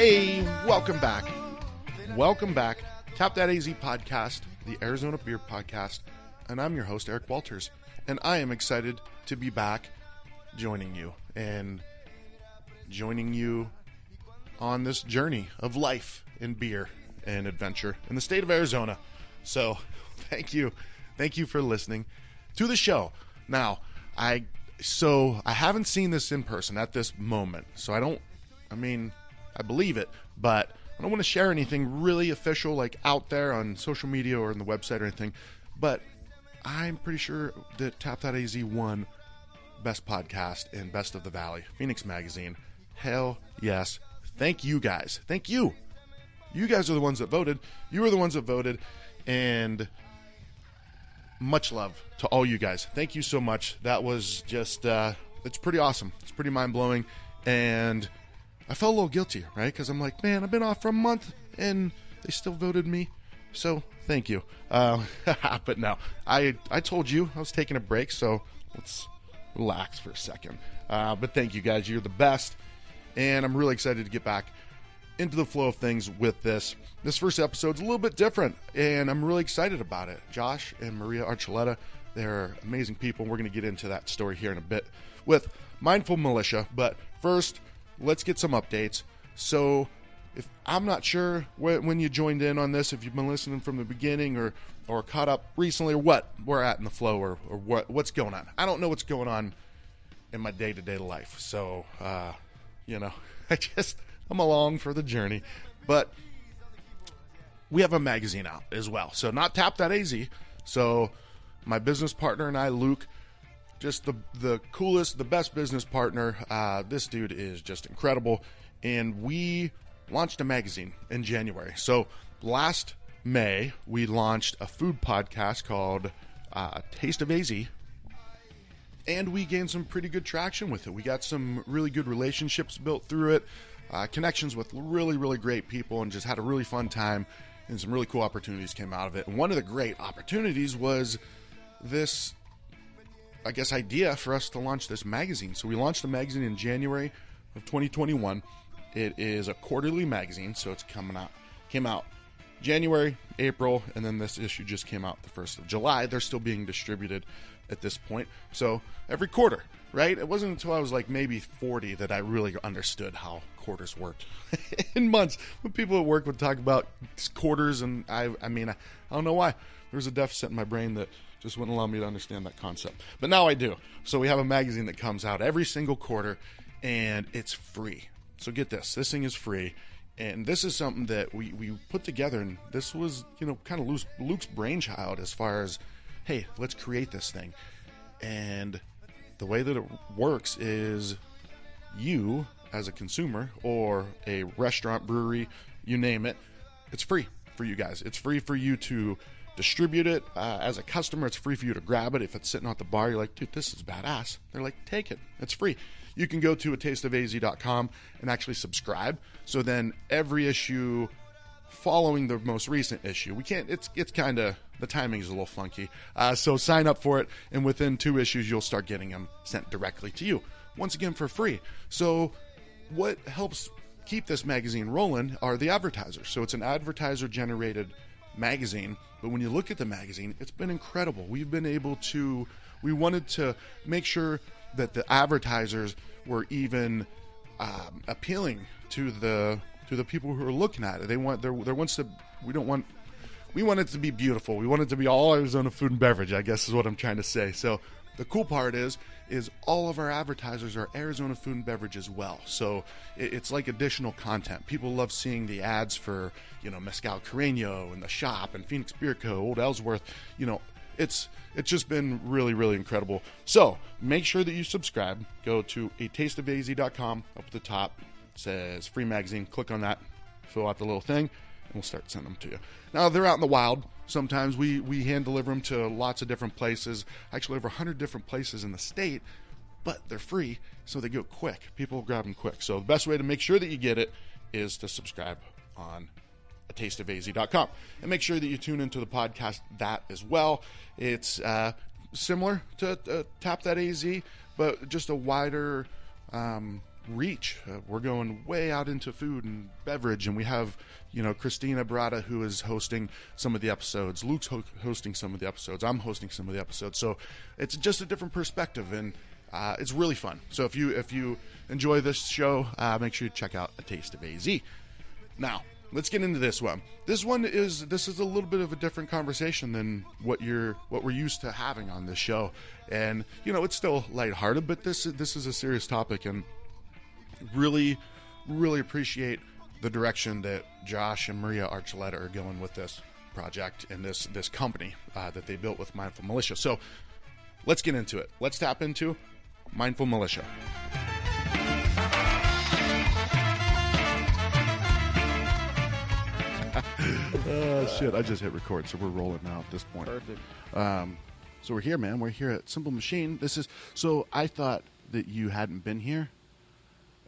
Hey, welcome back. Welcome back. Tap That AZ podcast, the Arizona Beer Podcast. And I'm your host, Eric Walters. And I am excited to be back joining you and joining you on this journey of life in beer and adventure in the state of Arizona. So, thank you. Thank you for listening to the show. Now, I so I haven't seen this in person at this moment. So I don't I mean, I believe it, but I don't want to share anything really official like out there on social media or on the website or anything. But I'm pretty sure that Tap.az won Best Podcast and Best of the Valley, Phoenix Magazine. Hell yes. Thank you guys. Thank you. You guys are the ones that voted. You were the ones that voted. And much love to all you guys. Thank you so much. That was just, uh, it's pretty awesome. It's pretty mind blowing. And I felt a little guilty, right? Because I'm like, man, I've been off for a month and they still voted me. So thank you. Uh, but no, I I told you I was taking a break, so let's relax for a second. Uh, but thank you guys. You're the best, and I'm really excited to get back into the flow of things with this. This first episode's a little bit different, and I'm really excited about it. Josh and Maria Archuleta, they're amazing people. We're going to get into that story here in a bit with Mindful Militia. But first, let's get some updates. So if I'm not sure when, you joined in on this, if you've been listening from the beginning or or caught up recently or what we're at in the flow or, or what what's going on. I don't know what's going on in my day to day life. So uh, you know, I just I'm along for the journey. But we have a magazine out as well. So not tap.az. So my business partner and I, Luke, just the the coolest, the best business partner. Uh, this dude is just incredible, and we launched a magazine in January. So last May, we launched a food podcast called uh, Taste of AZ. And we gained some pretty good traction with it. We got some really good relationships built through it, uh, connections with really, really great people, and just had a really fun time. And some really cool opportunities came out of it. And one of the great opportunities was this, I guess, idea for us to launch this magazine. So we launched the magazine in January of 2021 it is a quarterly magazine, so it's coming out came out January, April, and then this issue just came out the first of July. They're still being distributed at this point. So every quarter, right? It wasn't until I was like maybe 40 that I really understood how quarters worked. in months, when people at work would talk about quarters, and I, I mean, I, I don't know why. There's a deficit in my brain that just wouldn't allow me to understand that concept. But now I do. So we have a magazine that comes out every single quarter, and it's free. So get this, this thing is free, and this is something that we, we put together, and this was you know kind of Luke's, Luke's brainchild as far as, hey, let's create this thing, and the way that it works is you as a consumer or a restaurant, brewery, you name it, it's free for you guys. It's free for you to distribute it uh, as a customer. It's free for you to grab it if it's sitting at the bar. You're like, dude, this is badass. They're like, take it. It's free you can go to a tasteofaz.com and actually subscribe. So then every issue following the most recent issue, we can't. It's it's kind of the timing is a little funky. Uh, so sign up for it, and within two issues, you'll start getting them sent directly to you. Once again, for free. So what helps keep this magazine rolling are the advertisers. So it's an advertiser generated magazine. But when you look at the magazine, it's been incredible. We've been able to, we wanted to make sure that the advertisers were even um, appealing to the to the people who are looking at it. They want there there wants to we don't want we want it to be beautiful. We want it to be all Arizona food and beverage. I guess is what I'm trying to say. So the cool part is is all of our advertisers are Arizona food and beverage as well. So it's like additional content. People love seeing the ads for you know Mezcal Carreño and the shop and Phoenix Beer Co. Old Ellsworth. You know it's it's just been really really incredible. So make sure that you subscribe. Go to a tasteofaz.com up at the top says free magazine. Click on that, fill out the little thing, and we'll start sending them to you. Now they're out in the wild. Sometimes we we hand deliver them to lots of different places. Actually, over 100 different places in the state. But they're free, so they go quick. People grab them quick. So the best way to make sure that you get it is to subscribe on a tasteofaz.com. And make sure that you tune into the podcast that as well. It's uh, similar to uh, Tap That AZ, but just a wider um, reach. Uh, we're going way out into food and beverage, and we have, you know, Christina Barada who is hosting some of the episodes. Luke's ho- hosting some of the episodes. I'm hosting some of the episodes. So it's just a different perspective, and uh, it's really fun. So if you if you enjoy this show, uh, make sure you check out A Taste of AZ. Now, let's get into this one. This one is this is a little bit of a different conversation than what you're what we're used to having on this show. And you know, it's still lighthearted, but this this is a serious topic and really really appreciate the direction that Josh and Maria Archuleta are going with this project and this this company uh, that they built with Mindful Militia. So, let's get into it. Let's tap into Mindful Militia. oh shit! I just hit record, so we're rolling now at this point. Perfect. Um, so we're here, man. We're here at Simple Machine. This is so. I thought that you hadn't been here,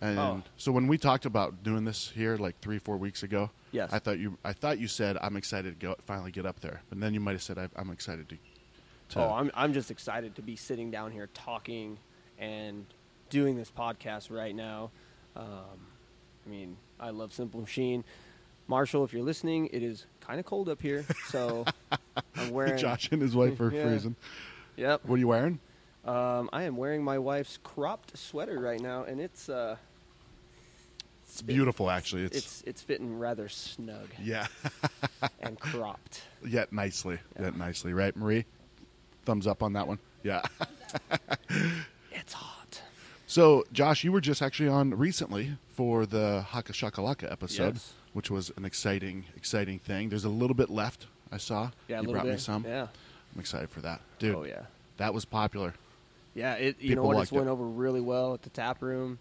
and Oh. so when we talked about doing this here like three, four weeks ago, Yes. I thought you. I thought you said I'm excited to go finally get up there, but then you might have said I, I'm excited to. to Oh, I'm I'm just excited to be sitting down here talking and doing this podcast right now. Um, I mean, I love Simple Machine. Marshall, if you're listening, it is kind of cold up here, so I'm wearing. Josh and his wife are Yeah. freezing. Yep. What are you wearing? Um, I am wearing my wife's cropped sweater right now, and it's uh, It's beautiful, actually. It's, it's it's fitting rather snug yeah, and cropped. yet nicely, Yeah. yet nicely, right, Marie? Thumbs up on that one. Yeah. It's hot. So, Josh, you were just actually on recently for the Haka Shakalaka episode, Yes. which was an exciting, exciting thing. There's a little bit left. I saw. Yeah, you little brought bit. me some. Yeah. I'm excited for that, dude. Oh yeah. that was popular. Yeah, it you People know what? It's went it. over really well at the tap room.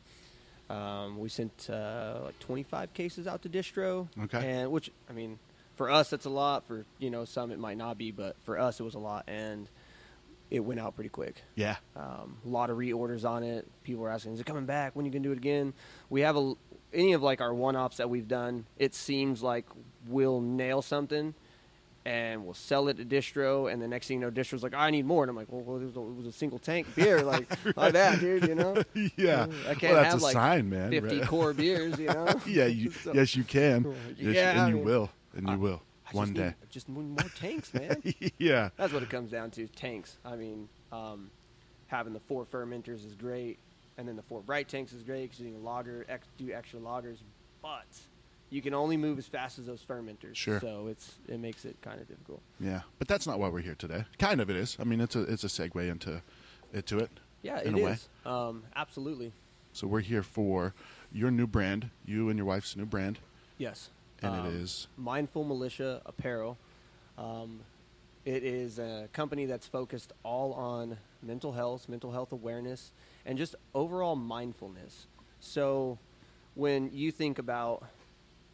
Um, we sent uh, like 25 cases out to distro. Okay. And which I mean, for us that's a lot. For you know some it might not be, but for us it was a lot, and it went out pretty quick. Yeah, Um, a lot of reorders on it. People were asking, "Is it coming back? When you gonna do it again?" We have a any of like our one offs that we've done. It seems like we'll nail something. And we'll sell it to distro, and the next thing you know, distro's like, "I need more," and I'm like, "Well, well it, was a, it was a single tank beer, like like that, dude. You know, yeah. I can't well, that's have a like sign, man. 50 right? core beers, you know. yeah, you, So- yes, you can. Yes, Yeah, and I you mean, will, and you I- will I one day. Need, just need more tanks, man. yeah, That's what it comes down to. Tanks. I mean, um, having the four fermenters is great, and then the four bright tanks is great because you can lager, ex- do extra lagers, but you can only move as fast as those fermenters. Sure. So it's it makes it kind of difficult. yeah. But that's not why we're here today. Kind of, it is. I mean, it's a it's a segue into into it. Yeah, in it a way. is. Um, absolutely. So we're here for your new brand, you and your wife's new brand, Yes. and Um, it is Mindful Militia Apparel. Um, it is a company that's focused all on mental health, mental health awareness, and just overall mindfulness. So, when you think about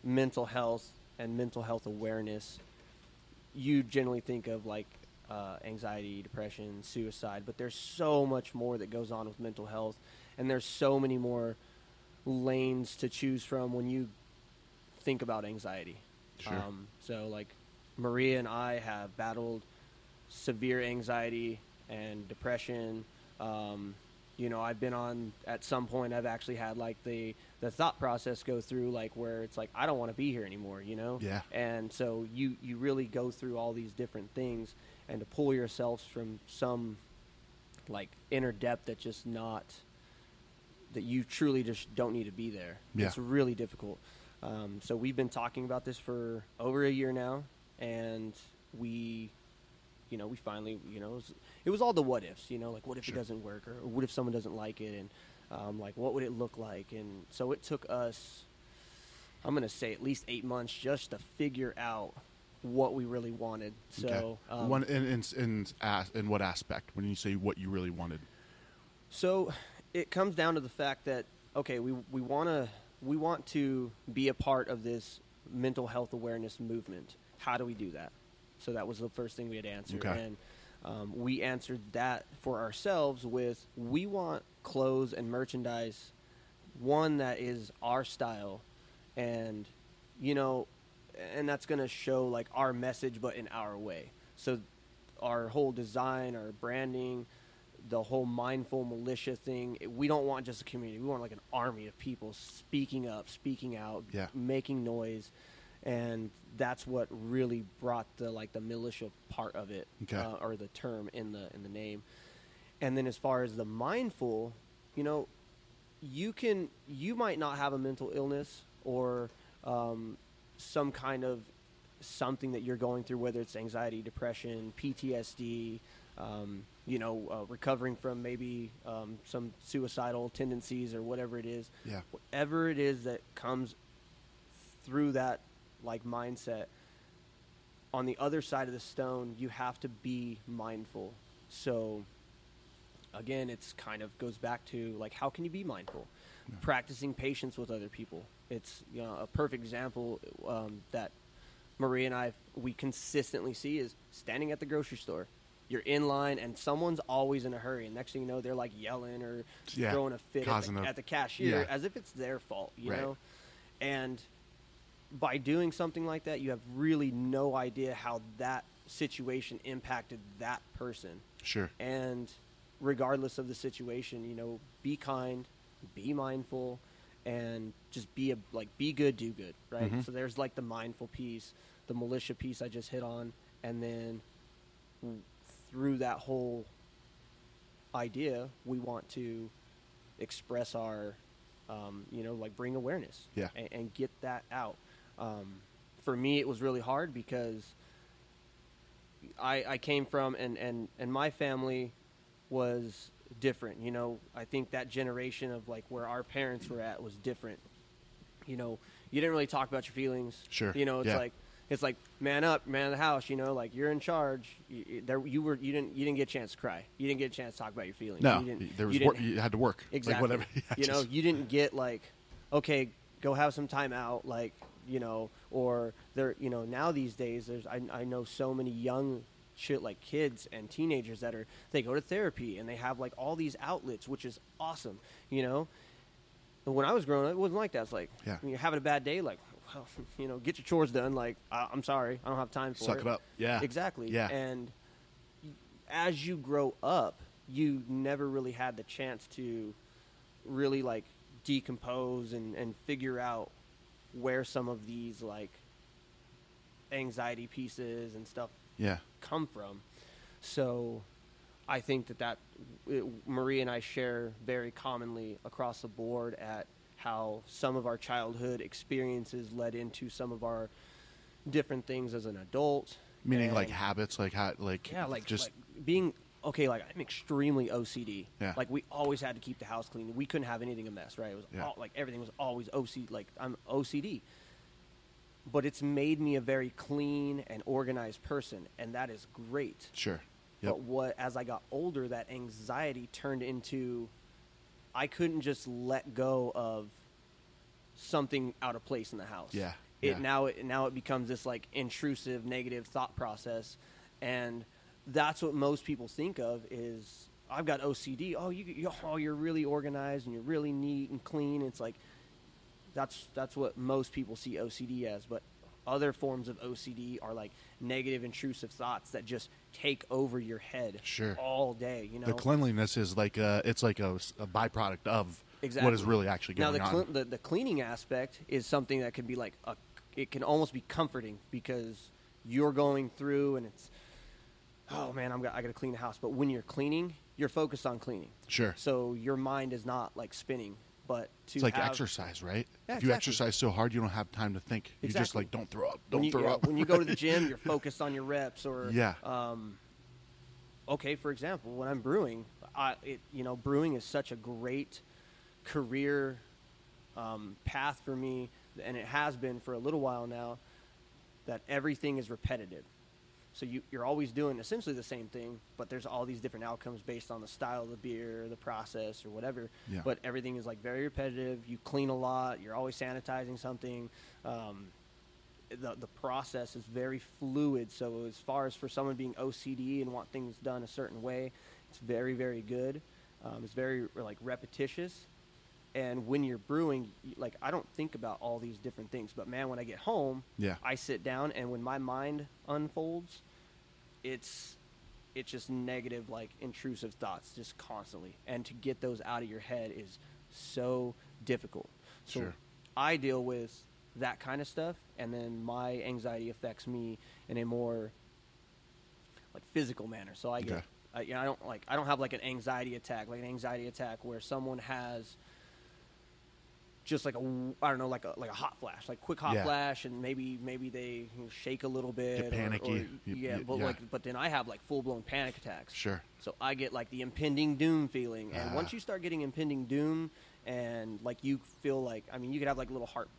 mental health and mental health awareness, you generally think of like uh, anxiety, depression, suicide, but there's so much more that goes on with mental health, and there's so many more lanes to choose from when you think about anxiety. Sure. Um, so, like, Maria and I have battled severe anxiety and depression. Um, you know, I've been on at some point. I've actually had like the the thought process go through, like where it's like I don't want to be here anymore. You know. Yeah. And so you you really go through all these different things, and to pull yourselves from some like inner depth that's just not that you truly just don't need to be there. Yeah. It's really difficult. Um, so we've been talking about this for over a year now, and we, you know, we finally, you know, it was, it was all the what ifs, you know, like what if Sure. it doesn't work, or, or what if someone doesn't like it, and um, like what would it look like, and so it took us, I'm gonna say at least eight months just to figure out what we really wanted. So okay. um, one in in in, as, in what aspect when you say what you really wanted. So it comes down to the fact that okay, we we want to we want to be a part of this mental health awareness movement. How do we do that? So that was the first thing we had answered, Okay. and um, we answered that for ourselves with we want clothes and merchandise, one that is our style, and you know, and that's going to show like our message, but in our way. So our whole design, our branding, the whole mindful militia thing. We don't want just a community. We want like an army of people speaking up, speaking out, Yeah. making noise, and that's what really brought the like the militia part of it, Okay. uh, or the term in the in the name. And then as far as the mindful, you know, you can you might not have a mental illness or um, some kind of something that you're going through, whether it's anxiety, depression, PTSD, um, you know, uh, recovering from maybe um, some suicidal tendencies or whatever it is. Yeah. Whatever it is that comes through that like mindset. On the other side of the stone, you have to be mindful. So again, it's kind of goes back to like how can you be mindful? Practicing patience with other people. It's you know a perfect example um, that Marie and I we consistently see is standing at the grocery store. You're in line and someone's always in a hurry, and next thing you know, they're like yelling or Yeah, throwing a fit at the, a- at the cashier yeah. as if it's their fault, you Right. know. And by doing something like that, you have really no idea how that situation impacted that person. Sure. And regardless of the situation, you know, be kind, be mindful, and just be a like be good, do good, right? Mhm. So there's like the mindful piece, the militia piece I just hit on, and then through that whole idea, we want to express our, um, you know, like bring awareness, Yeah. and, and get that out. Um, for me, it was really hard because I, I came from and, and, and my family was different. You know, I think that generation of like where our parents were at was different. You know, you didn't really talk about your feelings. Sure. You know, it's Yeah. like it's like man up, man of the house. You know, like you're in charge. You, there, you were. You didn't. You didn't get a chance to cry. You didn't get a chance to talk about your feelings. No, you didn't, there was you work, didn't- you had to work. Exactly. Like whatever. Yeah, you know, just- you didn't get like, okay, go have some time out, like you know, or there, you know, now these days, there's I, I know so many young shit like kids and teenagers that are they go to therapy and they have like all these outlets, which is awesome, you know. But when I was growing up, it wasn't like that. It's like Yeah. when you're having a bad day, like, well, you know, get your chores done. Like, I, I'm sorry, I don't have time for Suck it. Suck it up. Yeah. Exactly. Yeah. And as you grow up, you never really had the chance to really like decompose and, and figure out where some of these like anxiety pieces and stuff yeah. come from. So I think that that it, Marie and I share very commonly across the board at how some of our childhood experiences led into some of our different things as an adult. Meaning like habits, like how, like yeah, like just like being okay. Like I'm extremely OCD. Yeah. Like we always had to keep the house clean. We couldn't have anything a mess. Right. It was Yeah. all, like everything was always OCD. Like I'm OCD. But it's made me a very clean and organized person, and that is great. sure. Yep. But what as I got older, that anxiety turned into I couldn't just let go of something out of place in the house. Yeah, It yeah. now it now it becomes this like intrusive negative thought process and that's what most people think of is I've got OCD. Oh, you, you oh you're really organized and you're really neat and clean. It's like that's that's what most people see OCD as, but other forms of OCD are like negative intrusive thoughts that just take over your head Sure. all day, you know. the cleanliness is like a, it's like a, a byproduct of exactly. what is really actually now going the, on. cle- the the cleaning aspect is something that can be like a it can almost be comforting because you're going through and it's oh man I'm got, I got to clean the house but when you're cleaning you're focused on cleaning Sure. so your mind is not like spinning but to It's like have, exercise, right? Yeah, if you exactly. exercise so hard, you don't have time to think. You just like don't throw up, don't you, throw yeah, up. when you go to the gym you're focused on your reps or Yeah. um, okay for example when i'm brewing I, it, you know brewing is such a great career um, path for me and it has been for a little while now that everything is repetitive so you, you're always doing essentially the same thing but there's all these different outcomes based on the style of the beer the process or whatever Yeah. but everything is like very repetitive you clean a lot you're always sanitizing something um, the the process is very fluid. So as far as for someone being OCD and want things done a certain way, it's very very good. Um, it's very like repetitious. And when you're brewing, like I don't think about all these different things, but man, when I get home, Yeah. I sit down and when my mind unfolds, it's it's just negative, like intrusive thoughts, just constantly. And to get those out of your head is so difficult. So Sure. I deal with that kind of stuff, and then my anxiety affects me in a more like physical manner. So I get, Okay. I, you know, I don't like, I don't have like an anxiety attack, like an anxiety attack where someone has just like a I don't know, like a like a hot flash, like quick hot Yeah. flash, and maybe maybe they you know, shake a little bit, Get or- panicky. or- You- yeah, you- but yeah. like, but then I have like full blown panic attacks. Sure. So I get like the impending doom feeling, and Ah. once you start getting impending doom, and like you feel like, I mean, you could have like a little heart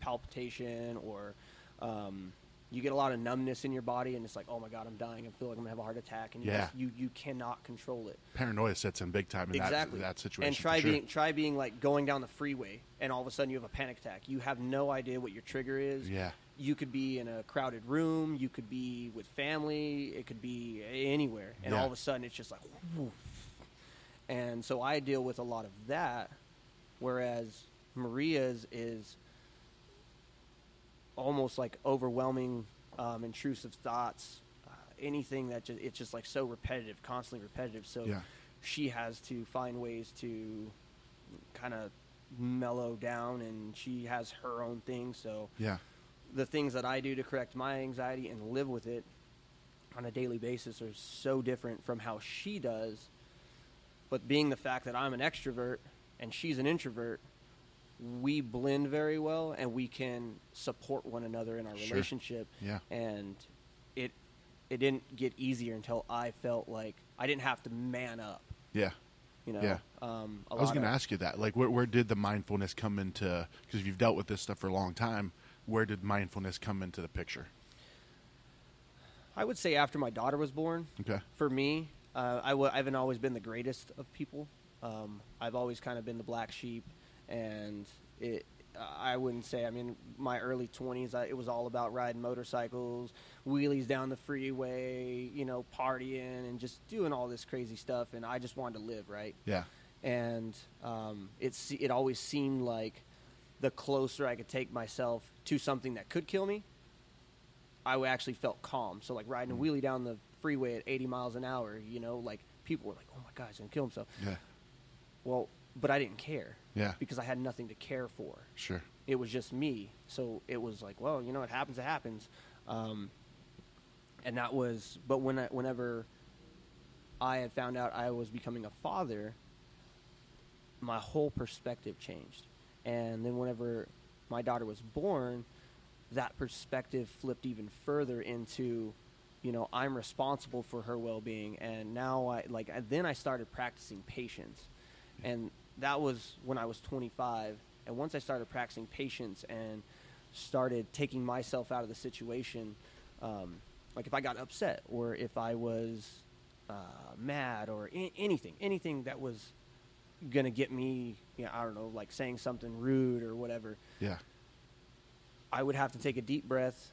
palpitation, or um, you get a lot of numbness in your body, and it's like, oh my god, I'm dying. I feel like I'm gonna have a heart attack, and you Yeah. just- you you cannot control it. Paranoia sets in big time in exactly that, that situation. And try sure. being try being like going down the freeway, and all of a sudden you have a panic attack. You have no idea what your trigger is. Yeah. You could be in a crowded room. You could be with family. It could be anywhere, and Yeah. all of a sudden it's just like, and so I deal with a lot of that, whereas Maria's is almost like overwhelming, um, intrusive thoughts. Uh, anything that just, it's just like so repetitive, constantly repetitive. So Yeah. she has to find ways to kind of mellow down, and she has her own thing. So Yeah. the things that I do to correct my anxiety and live with it on a daily basis are so different from how she does. But being the fact that I'm an extrovert and she's an introvert, we blend very well and we can support one another in our Sure. relationship. Yeah. And it it didn't get easier until I felt like I didn't have to man up. Yeah. You know, Yeah. um, a I was going to ask you that. Like, where, where did the mindfulness come into? Because you've dealt with this stuff for a long time. Where did mindfulness come into the picture? I would say after my daughter was born, Okay. for me, uh, I w- I haven't always been the greatest of people. Um, I've always kind of been the black sheep, and it. I wouldn't say. I mean, my early twenties, it was all about riding motorcycles, wheelies down the freeway, you know, partying and just doing all this crazy stuff. And I just wanted to live, right? Yeah. and um, it's it always seemed like the closer I could take myself to something that could kill me, I actually felt calm. So like riding a wheelie down the freeway at 80 miles an hour, you know, like people were like, "Oh my God, he's gonna kill himself." Yeah. Well, but I didn't care Yeah. because I had nothing to care for. Sure. It was just me. So it was like, well, you know, it happens. It happens. Um, and that was, but when I, whenever I had found out I was becoming a father, my whole perspective changed. And then whenever my daughter was born, that perspective flipped even further into, you know, I'm responsible for her well-being. And now I like I- then I started practicing patience, and that was when I was 25. And once I started practicing patience and started taking myself out of the situation, um, like if I got upset or if I was uh, mad or a- anything, anything that was gonna get me, you know, I don't know, like saying something rude or whatever, Yeah. I would have to take a deep breath,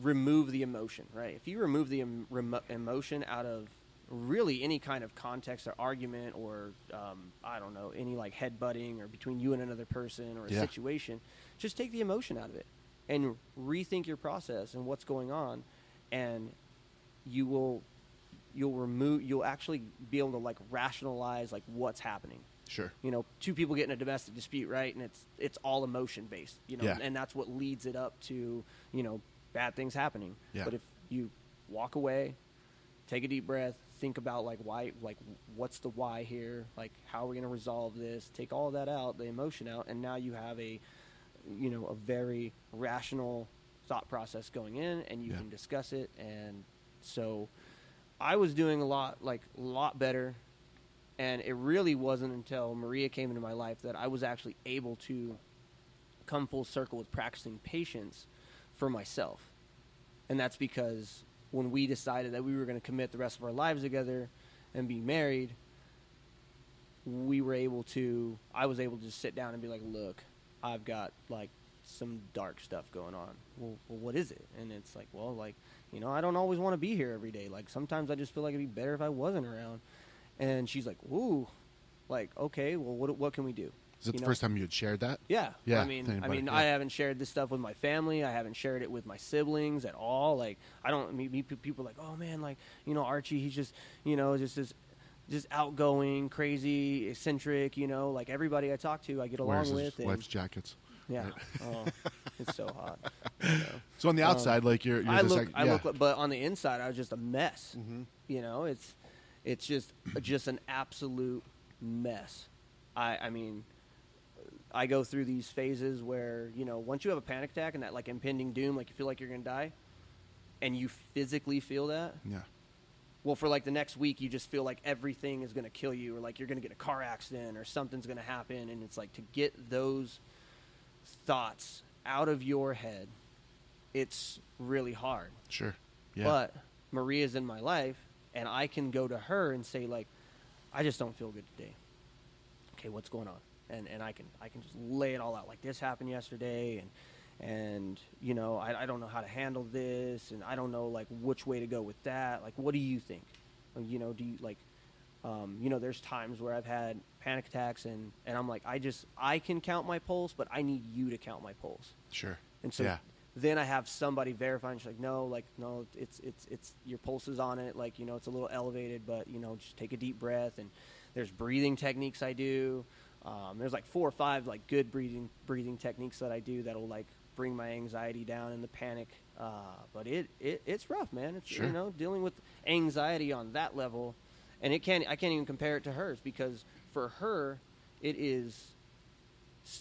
remove the emotion, right? If you remove the em- remo- emotion out of really any kind of context or argument or um, I don't know any like headbutting or between you and another person or a Yeah. situation, just take the emotion out of it and rethink your process and what's going on, and you will you'll remove you'll actually be able to like rationalize like what's happening Sure. you know two people get in a domestic dispute right and it's it's all emotion based you know Yeah. and that's what leads it up to you know bad things happening Yeah. but if you walk away take a deep breath think about like why like what's the why here like how are we going to resolve this take all that out the emotion out and now you have a you know a very rational thought process going in and you Yeah. can discuss it and so i was doing a lot like a lot better and it really wasn't until Maria came into my life that I was actually able to come full circle with practicing patience for myself. And that's because when we decided that we were going to commit the rest of our lives together and be married, we were able to, I was able to just sit down and be like, look, I've got like some dark stuff going on. Well, well what is it? And it's like, well, like, you know, I don't always want to be here every day. Like sometimes I just feel like it'd be better if I wasn't around. And she's like, "Ooh, like okay, well, what what can we do?" Is it the know? first time you had shared that? Yeah, Yeah, I mean, I mean, yeah. I haven't shared this stuff with my family. I haven't shared it with my siblings at all. Like, I don't. Me, me people like, oh man, like you know, Archie, he's just you know, just this, just outgoing, crazy, eccentric. You know, like everybody I talk to, I get along Wears his with. And, wife's jackets. yeah, oh, it's so hot. you know. So on the outside, like you're, you're Um, I look, like- I look, but on the inside, I was just a mess. Mm-hmm. You know, it's, it's just, just an absolute mess. I, I mean, I go through these phases where you know, once you have a panic attack and that like impending doom, like you feel like you're gonna die, and you physically feel that. yeah. Well, for like the next week, you just feel like everything is gonna kill you, or like you're gonna get a car accident, or something's gonna happen, and it's like to get those thoughts out of your head, it's really hard. Sure. Yeah. But Maria's in my life, and I can go to her and say like, I just don't feel good today. Okay, what's going on? And and I can I can just lay it all out like this happened yesterday, and and you know I, I don't know how to handle this, and I don't know like which way to go with that. Like, what do you think? You know, do you like? Um, you know, there's times where I've had panic attacks, and and I'm like, I just I can count my pulse, but I need you to count my pulse. sure. And so yeah. then I have somebody verifying. She's like, no, like no, it's it's it's your pulse is on it. Like you know, it's a little elevated, but you know, just take a deep breath. And there's breathing techniques I do. Um, there's like four or five like good breathing breathing techniques that I do that'll like bring my anxiety down and the panic. Uh, but it, it it's rough, man. It's Sure. you know dealing with anxiety on that level, and it can't I can't even compare it to hers because for her, it is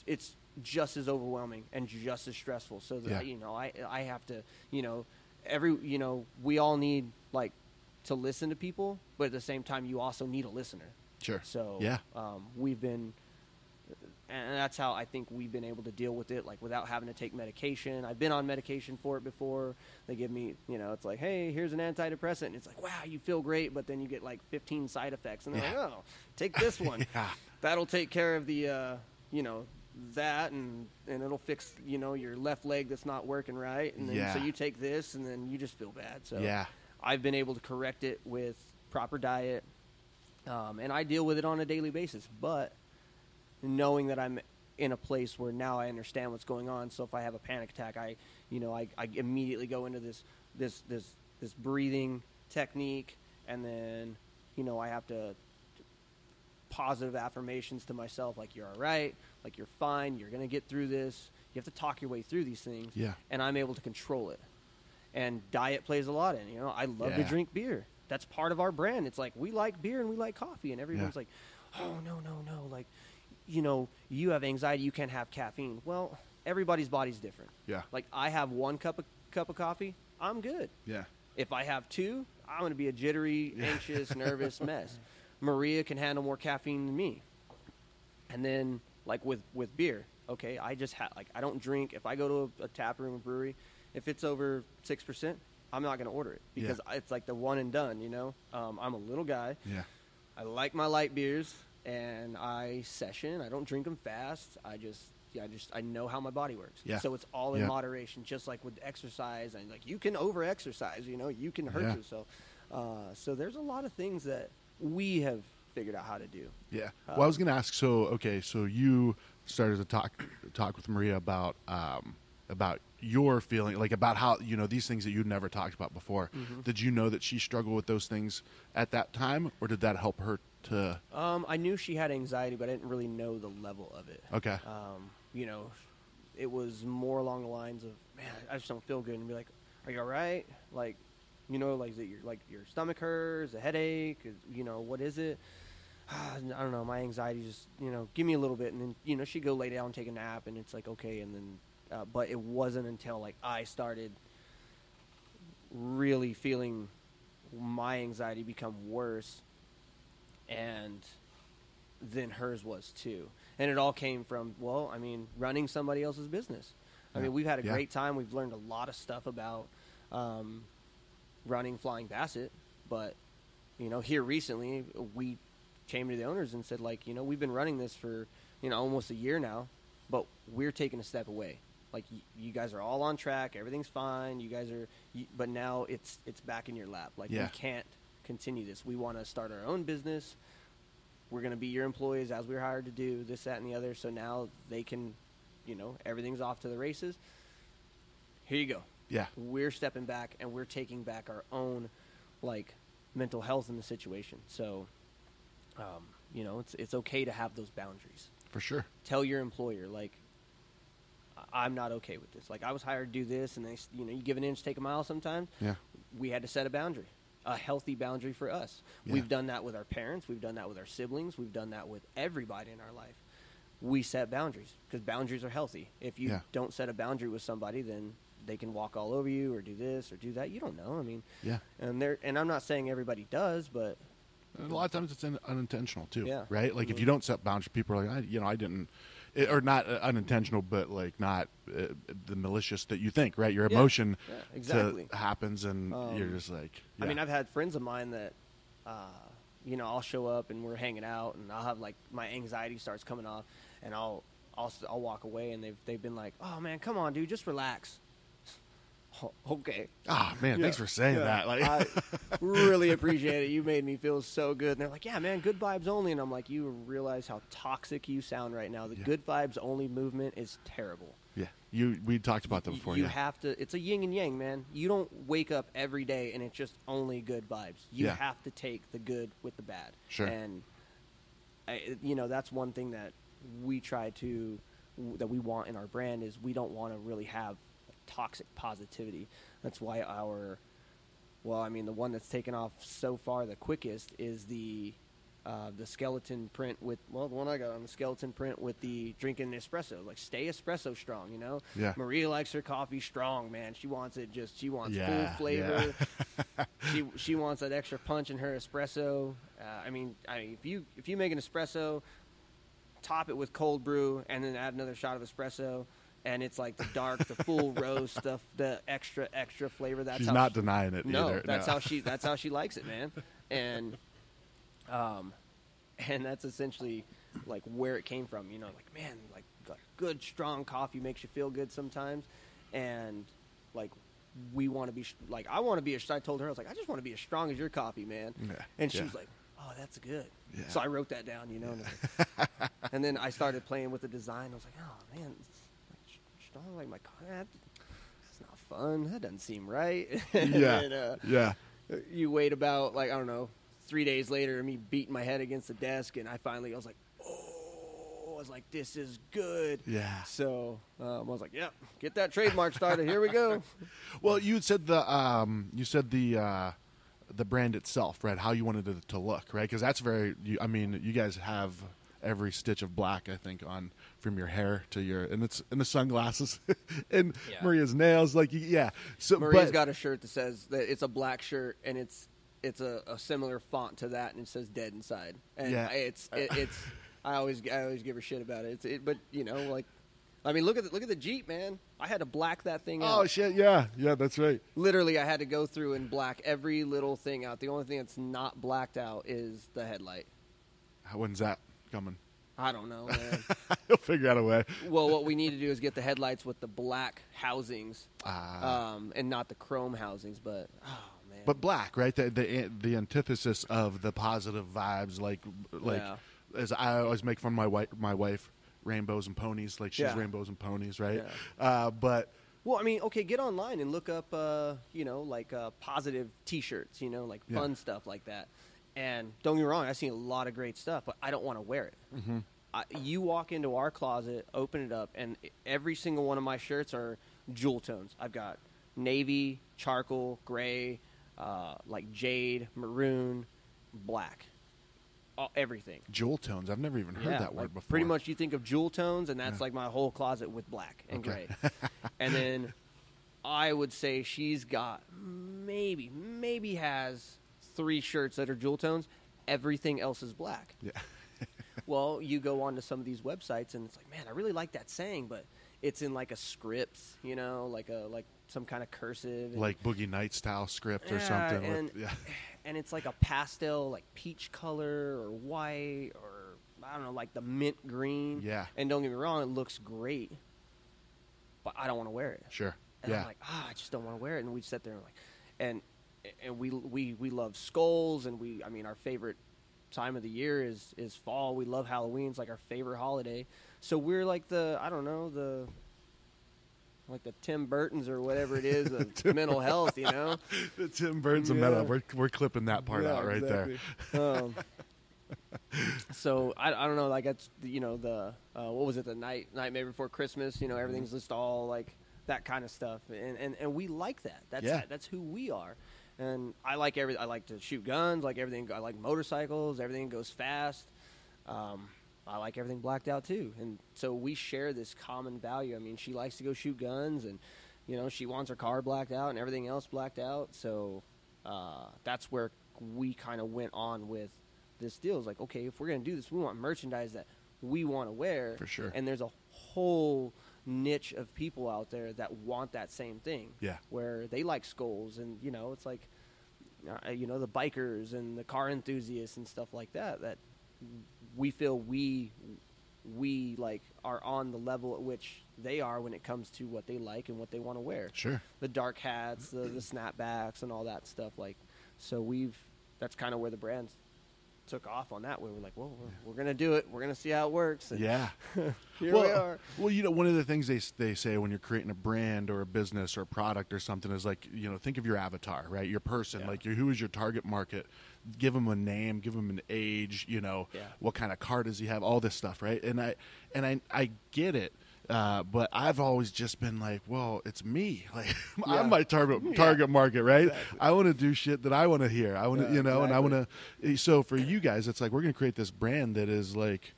it's just as overwhelming and just as stressful. So that Yeah. you know, I I have to you know every you know we all need like to listen to people, but at the same time you also need a listener. Sure. So yeah. um, we've been, and that's how I think we've been able to deal with it, like without having to take medication. I've been on medication for it before. They give me, you know, it's like, hey, here's an antidepressant. And it's like, wow, you feel great, but then you get like 15 side effects, and they're Yeah. like, oh, take this one. Yeah. That'll take care of the, uh, you know, that, and and it'll fix, you know, your left leg that's not working right, and then Yeah. so you take this, and then you just feel bad. So Yeah. I've been able to correct it with proper diet, um, and I deal with it on a daily basis. But knowing that I'm in a place where now I understand what's going on, so if I have a panic attack, I, you know, I, I immediately go into this this this this breathing technique, and then you know I have to positive affirmations to myself like you're all right. Like you're fine. You're going to get through this. You have to talk your way through these things. Yeah. and i'm able to control it. And diet plays a lot in you know? I love to drink beer. That's part of our brand. It's like we like beer and we like coffee. And everyone's Yeah. like oh no no no. Like you know you have anxiety you can't have caffeine well everybody's body's different Yeah. like i have one cup of cup of coffee i'm good Yeah. if I have two, I'm going to be a jittery, anxious, nervous mess. Maria can handle more caffeine than me. And then, like with with beer, okay, I just have like I don't drink. If I go to a, a tap room, a brewery, if it's over six percent, I'm not going to order it because it's like the one and done. You know, um, I'm a little guy. Yeah. I like my light beers, and I session. I don't drink them fast. I just, yeah, I just, I know how my body works. Yeah. So it's all in Yeah. moderation, just like with exercise. And like you can over exercise, you know, you can hurt Yeah. yourself. Uh, so there's a lot of things that we have figured out how to do. Yeah. Well, I was going to ask. So, okay, so you started to talk talk with Maria about um, about your feeling, like about how you know these things that you'd never talked about before. Mm-hmm. Did you know that she struggled with those things at that time, or did that help her to? Um, I knew she had anxiety, but I didn't really know the level of it. Okay. Um, you know, it was more along the lines of, man, I just don't feel good, and be like, are you all right? Like, you know, like that your like your stomach hurts, a headache, is- you know, what is it? I don't know. My anxiety just, you know, give me a little bit, and then you know, she'd go lay down, take a nap, and it's like okay, and then, uh, but it wasn't until like I started really feeling my anxiety become worse and then hers was too. And it all came from, well, I mean, running somebody else's business. I Yeah. mean, we've had a Yeah. great time. We've learned a lot of stuff about um, running Flying Basset. But, you know, here recently, we came to the owners and said, like, you know, we've been running this for, you know, almost a year now, but we're taking a step away. Like, y- you guys are all on track. Everything's fine. You guys are, y- but now it's it's back in your lap. Like, Yeah. we can't continue this. We want to start our own business we're going to be your employees as we are hired to do this, that, and the other. So now they can, you know, everything's off to the races. Here you go. Yeah. We're stepping back and we're taking back our own, like, mental health in the situation. So, um, you know, it's it's okay to have those boundaries. For sure. Tell your employer, like, "I- I'm not okay with this. Like, I was hired to do this, and they, you know, you give an inch, take a mile. Sometimes Yeah. we had to set a boundary, a healthy boundary for us. Yeah. We've done that with our parents. We've done that with our siblings. We've done that with everybody in our life. We set boundaries because boundaries are healthy. If you Yeah. don't set a boundary with somebody, then they can walk all over you or do this or do that. You don't know. I mean, Yeah. and there. And I'm not saying everybody does, but And a lot of times it's un- unintentional too, Yeah. right? Like if Mhm. you don't set boundaries, people are like, I, you know, I didn't, it, or not uh, unintentional, but like not uh, the malicious that you think, right? Your Yeah. emotion Yeah, to- exactly. happens, and Um, you're just like, I mean, yeah. I've had friends of mine that, uh, you know, I'll show up and we're hanging out, and I'll have like my anxiety starts coming off, and I'll I'll s- I'll walk away, and they've they've been like, "Oh man, come on, dude, just relax." Oh, okay. ah man, thanks for saying Yeah. that. Like, I really appreciate it. You made me feel so good. And they're like, "Yeah, man, good vibes only." And I'm like, "You realize how toxic you sound right now? The Yeah. good vibes only movement is terrible." yeah, you we talked about that before. You yeah, have to. It's a yin and yang, man. You don't wake up every day and it's just only good vibes. You Yeah. have to take the good with the bad. Sure. And I, you know that's one thing that we try to that we want in our brand is we don't want to really have toxic positivity. That's why our well, I mean the one that's taken off so far the quickest is the uh, the skeleton print with well the one I got on the skeleton print with the drinking espresso like stay espresso strong you know Yeah. Maria likes her coffee strong man she wants it just she wants Yeah, full flavor yeah. she she wants that extra punch in her espresso uh, I mean I mean if you if you make an espresso top it with cold brew and then add another shot of espresso and it's like the dark the full roast stuff the extra extra flavor that's she's how not she- denying it. no, either. that's no. how she that's how she likes it, man. And um and that's essentially like where it came from, you know, like man, like, like good strong coffee makes you feel good sometimes and like we want to be like I want to be as I told her I was like I just want to be as strong as your coffee, man. Yeah, And she yeah. was like, "Oh, that's good." Yeah. So I wrote that down, you know. and like- And then I started playing with the design. I was like, "Oh man, sh- strong like my that- That's not fun. That doesn't seem right." Yeah, then, uh, yeah, you wait about like I don't know three days later, me beating my head against the desk, and I finally I was like, oh, I was like, this is good. yeah. So um, I was like, yep, get that trademark started. Here we go. Well, you said the um, you said the uh, the brand itself, right? How you wanted it to look, right? Because that's very. You, I mean, you guys have every stitch of black, I think, on from your hair to your and it's and the sunglasses and Yeah. Maria's nails, like yeah. So Maria's but, got a shirt that says that it's a black shirt and it's it's a, a similar font to that and it says dead inside. And Yeah. It's it, it's I always I always give her shit about it. It's it, but you know like I mean look at the, look at the Jeep man. I had to black that thing oh, out. Oh shit! Yeah, yeah, that's right. Literally, I had to go through and black every little thing out. The only thing that's not blacked out is the headlight. When's that coming? I don't know. He'll figure out a way. well, what we need to do is get the headlights with the black housings, Ah. um, and not the chrome housings. But oh man, but black, right? The, the the antithesis of the positive vibes, like like Yeah. as I always make fun of my wife, my wife, rainbows and ponies, like she's Yeah. rainbows and ponies, right? Yeah. Uh, but well, I mean, okay, get online and look up, uh, you know, like uh, positive T-shirts, you know, like fun stuff like that. And don't get me wrong, I've seen a lot of great stuff, but I don't want to wear it. Mm-hmm. I, you walk into our closet, open it up, and every single one of my shirts are jewel tones. I've got navy, charcoal, gray, uh, like jade, maroon, black, all, everything. jewel tones, I've never even heard Yeah, that word like, before. Pretty much, you think of jewel tones, and that's Yeah. like my whole closet with black and Okay. gray. and then I would say she's got maybe, maybe has three shirts that are jewel tones. Everything else is black. Yeah. Well, you go onto some of these websites, and it's like, man, I really like that saying, but it's in like a script, you know, like a like some kind of cursive, and- like Boogie Night style script or something. and- with, yeah. and it's like a pastel, like peach color or white or I don't know, like the mint green. Yeah. And don't get me wrong, it looks great, but I don't want to wear it. Sure. And yeah. I'm like, ah, I just don't want to wear it. And we sit there and like, and and we we we love skulls, and we, I mean, our favorite time of the year is is fall. We love Halloween. It's like our favorite holiday. So we're like the I don't know the like the Tim Burtons or whatever it is of mental health. You know. The Tim of Yeah. metal. We're we're clipping that part Yeah, out right there. um, so I, I don't know, like that's you know the uh, what was it the night nightmare before Christmas? You know everything's just all like that kind of stuff, and and, and we like that. That's Yeah. that's who we are. And I like every I like to shoot guns, like everything. I like motorcycles. Everything goes fast. Um, I like everything blacked out too, and so we share this common value. I mean, she likes to go shoot guns, and you know she wants her car blacked out and everything else blacked out. So uh, that's where we kind of went on with this deal. It's like, okay, if we're gonna do this, we want merchandise that we want to wear For sure. And there's a whole niche of people out there that want that same thing. Yeah. where they like skulls, and you know, it's like, uh, you know, the bikers and the car enthusiasts and stuff like that. That we feel we we like are on the level at which they are when it comes to what they like and what they want to wear Sure. the dark hats, the, the snapbacks, and all that stuff. Like, so we've that's kind of where the brand took off on that. Where we're like, well, we're, we're gonna do it. We're gonna see how it works. And Yeah. here well, we are. Well, you know, one of the things they they say when you're creating a brand or a business or a product or something is like, you know, think of your avatar, right? Your person, Yeah. like your, who is your target market? Give them a name, give them an age, you know, Yeah. what kind of car does he have? All this stuff, right? And I and I I get it. Uh, but I've always just been like, well, it's me. Like Yeah. I'm my target Yeah. target market, right? Exactly. I want to do shit that I want to hear. I want to, Yeah, you know, and I want to. So for you guys, it's like we're going to create this brand that is like,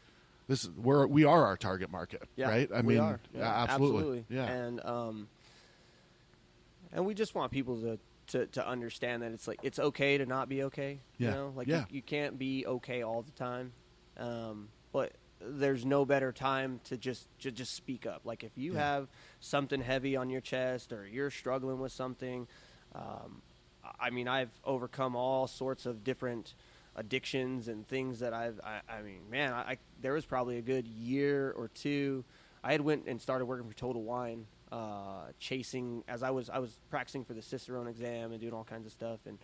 this is we're we are our target market, Yeah, right? I we mean, are. yeah, absolutely. yeah, and um, and we just want people to, to to understand that it's like it's okay to not be okay. Yeah. You know, like Yeah. you, you can't be okay all the time. Um, but there's no better time to just to just speak up. Like if you Yeah. have something heavy on your chest or you're struggling with something, um, I mean, I've overcome all sorts of different addictions and things that I've. I, I mean, man, I, I there was probably a good year or two. I had went and started working for Total Wine, uh, chasing as I was I was practicing for the Cicerone exam and doing all kinds of stuff. And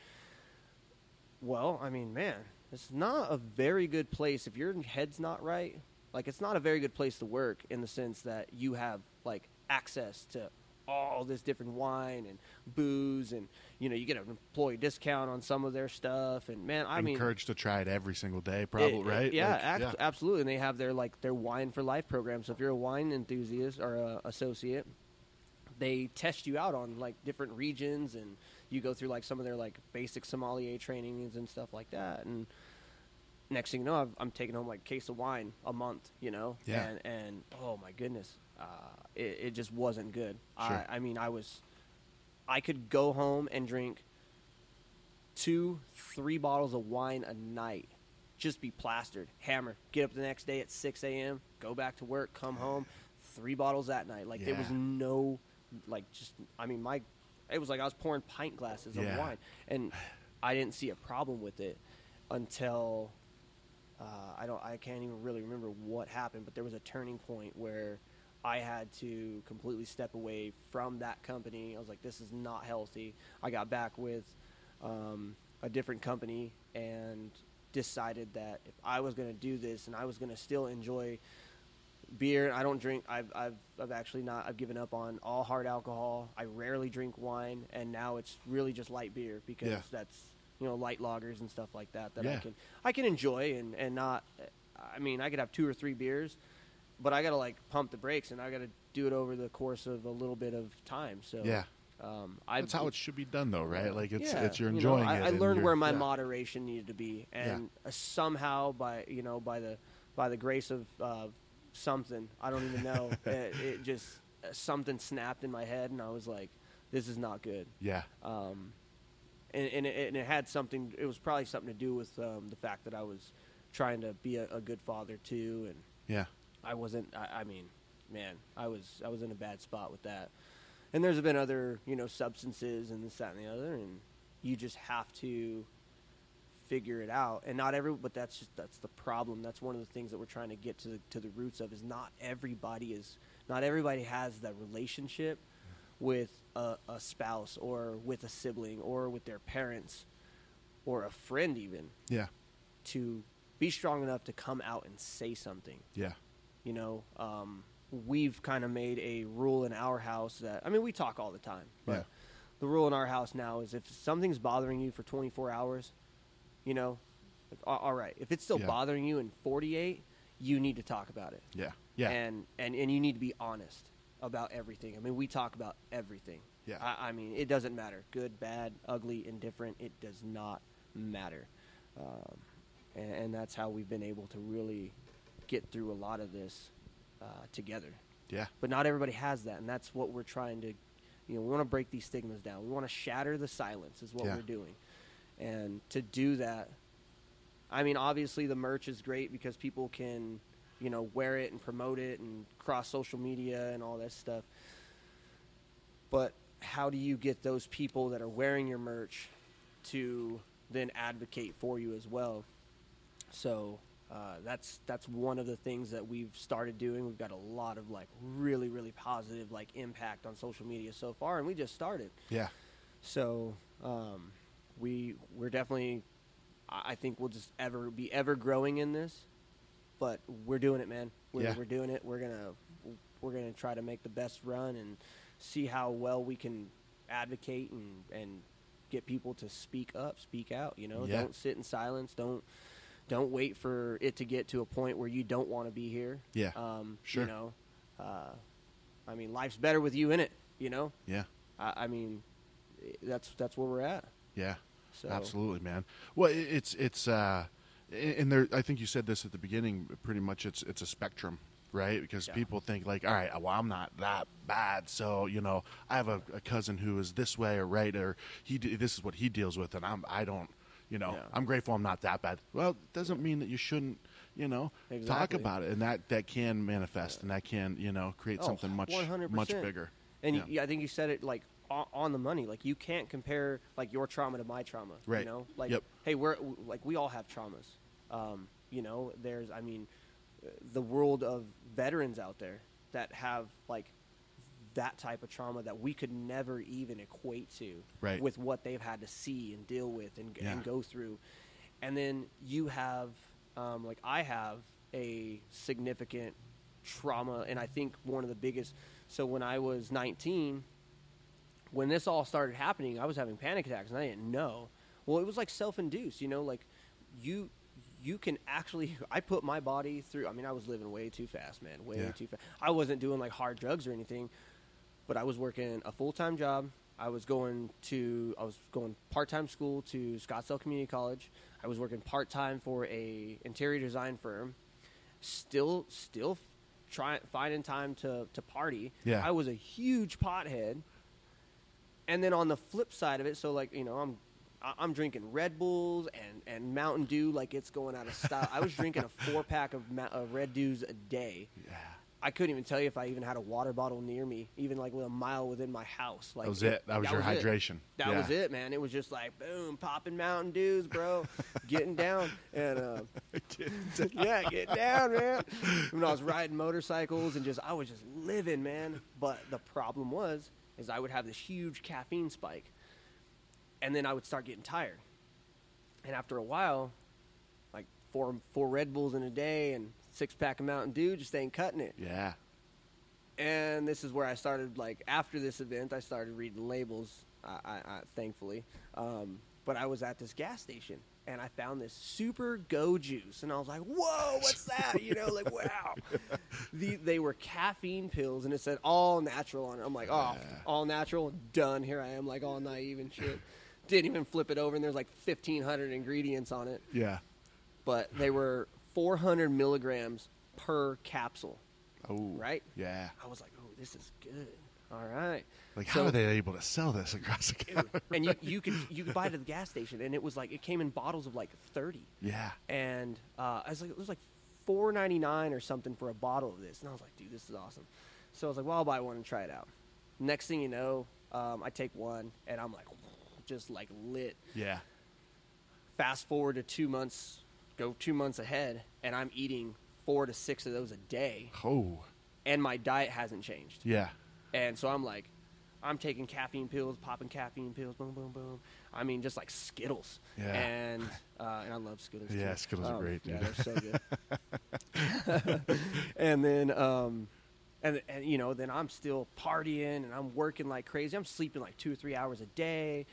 well, I mean, man, it's not a very good place if your head's not right. Like, it's not a very good place to work in the sense that you have like access to all this different wine and booze, and you know you get an employee discount on some of their stuff. And man, I mean, encouraged to try it every single day, probably, it- right? Yeah, Like, act- absolutely. And they have their like their wine for life program. So if you're a wine enthusiast or a associate, they test you out on like different regions, and you go through like some of their like basic sommelier trainings and stuff like that. And next thing you know, I've, I'm taking home like a case of wine a month. You know, Yeah. and and oh my goodness, uh, it, it just wasn't good. Sure. I, I mean, I was, I could go home and drink two, three bottles of wine a night. Just be plastered, hammer. Get up the next day at 6 a.m., go back to work, come home, three bottles that night. Like, there was no, like, just, I mean, my, it was like I was pouring pint glasses Yeah. of wine. And I didn't see a problem with it until, uh, I don't, I can't even really remember what happened, but there was a turning point where I had to completely step away from that company. I was like, this is not healthy. I got back with um, a different company and decided that if I was going to do this and I was going to still enjoy beer, I don't drink. I've, I've, I've actually not. I've given up on all hard alcohol. I rarely drink wine, and now it's really just light beer because Yeah. that's you know light lagers and stuff like that that I can I can enjoy and and not. I mean, I could have two or three beers, but I got to like pump the brakes and I got to do it over the course of a little bit of time. So Yeah. um, I That's how it should be done, though, right? Like it's yeah, it's you're you know, enjoying I, it. I learned where my yeah. moderation needed to be, and uh, somehow by you know by the by the grace of uh, something I don't even know, it, it just uh, something snapped in my head, and I was like, "This is not good." Yeah, Um, and, and, it, and it had something. It was probably something to do with um, the fact that I was trying to be a, a good father too, and yeah, I wasn't. I, I mean, man, I was I was in a bad spot with that. And there's been other you know substances and this that and the other, and you just have to figure it out. And not every, but that's just that's the problem. That's one of the things that we're trying to get to the, to the roots of. Is not everybody is not everybody has that relationship with a, a spouse or with a sibling or with their parents or a friend even yeah, to be strong enough to come out and say something. Yeah. You know, um, we've kind of made a rule in our house that I mean, we talk all the time, but Yeah. the rule in our house now is if something's bothering you for 24 hours, you know, like, all right, if it's still Yeah. bothering you in 48, you need to talk about it. Yeah. Yeah. And and and you need to be honest about everything. I mean, we talk about everything. Yeah. I, I mean, it doesn't matter. Good, bad, ugly, indifferent. It does not matter. Um, and, and that's how we've been able to really get through a lot of this uh, together. yeah. But not everybody has that, and that's what we're trying to. You know, we want to break these stigmas down. We want to shatter the silence. Is what Yeah. we're doing, and to do that, I mean, obviously the merch is great because people can, you know, wear it and promote it and cross social media and all that stuff. But how do you get those people that are wearing your merch to then advocate for you as well? So uh, that's that's one of the things that we've started doing. We've got a lot of like really really positive like impact on social media so far, and we just started. Yeah. So um, we we're definitely, I I think we'll just ever be ever growing in this, but we're doing it, man. We're, Yeah. we're doing it. We're gonna we're gonna try to make the best run and see how well we can advocate and and get people to speak up, speak out. You know, Yeah. don't sit in silence. Don't don't wait for it to get to a point where you don't want to be here. Yeah. Um, Sure. You know, uh, I mean, life's better with you in it. You know, Yeah. I, I mean, that's that's where we're at. Yeah. So Absolutely, man. Well, it- it's it's uh, and there. I think you said this at the beginning. Pretty much, it's it's a spectrum, right? Because Yeah. people think like, all right, well, I'm not that bad, so you know, I have a, a cousin who is this way or right, or he this is what he deals with, and I'm I don't, you know, Yeah. I'm grateful I'm not that bad. Well, it doesn't mean that you shouldn't, you know, talk about it, and that that can manifest, and that can you know create Oh, something much 100%. much bigger. And Yeah. you, I think you said it like on, the money. Like you can't compare like your trauma to my trauma. Right. You know, like Yep. hey, we're like we all have traumas. Um, you know, there's I mean, the world of veterans out there that have like that type of trauma that we could never even equate to Right. with what they've had to see and deal with and, Yeah. and go through. And then you have, um, like I have, a significant trauma, and I think one of the biggest. So when I was 19, when this all started happening, I was having panic attacks, and I didn't know. Well, it was like self-induced, you know, like you you can actually. I put my body through. I mean, I was living way too fast, man, way Yeah. too fast. I wasn't doing like hard drugs or anything, but I was working a full-time job. I was going to I was going part-time school to Scottsdale Community College. I was working part-time for a interior design firm. Still still trying finding time to to party. Yeah. I was a huge pothead. And then on the flip side of it, so like you know, I'm I'm drinking Red Bulls and, and Mountain Dew like it's going out of style. I was drinking a four pack of, Ma- of Red Dews a day. Yeah. I couldn't even tell you if I even had a water bottle near me, even like a mile within my house. Like That was it. That was your it. hydration. That Yeah. was it, man. It was just like boom, popping Mountain Dews, bro, getting down and uh, yeah, get down, man. When I was riding motorcycles and just I was just living, man. But the problem was, is I would have this huge caffeine spike, and then I would start getting tired. And after a while, like four four Red Bulls in a day and six pack of Mountain Dew just ain't cutting it. Yeah. And this is where I started. Like after this event, I started reading labels. I, I, I thankfully, um, but I was at this gas station and I found this Super Go Juice, and I was like, "Whoa, what's that?" You know, like wow. the, they were caffeine pills, and it said all natural on it. I'm like, "Oh, all natural, done." Here I am, like all naive and shit. Didn't even flip it over, and there's like 1,500 ingredients on it, Yeah. but they were 400 milligrams per capsule. Oh. Right? Yeah. I was like, "Oh, this is good." All right. Like, So- how are they able to sell this across the counter? and you, you could you could buy it at the gas station, and it was like it came in bottles of like thirty, Yeah. and uh, I was like it was like four ninety nine or something for a bottle of this, and I was like, dude, this is awesome. So I was like, well, I'll buy one and try it out. Next thing you know, um, I take one, and I'm like, just like lit. Yeah. Fast forward to two months, go two months ahead, and I'm eating four to six of those a day, Oh. and my diet hasn't changed. Yeah. And so I'm like, I'm taking caffeine pills, popping caffeine pills, boom, boom, boom. I mean, just like Skittles. Yeah. And uh, and I love Skittles. Yeah, too. Skittles are Um, great, Yeah, they're so good. and then um, and and you know, then I'm still partying and I'm working like crazy. I'm sleeping like two or three hours a day,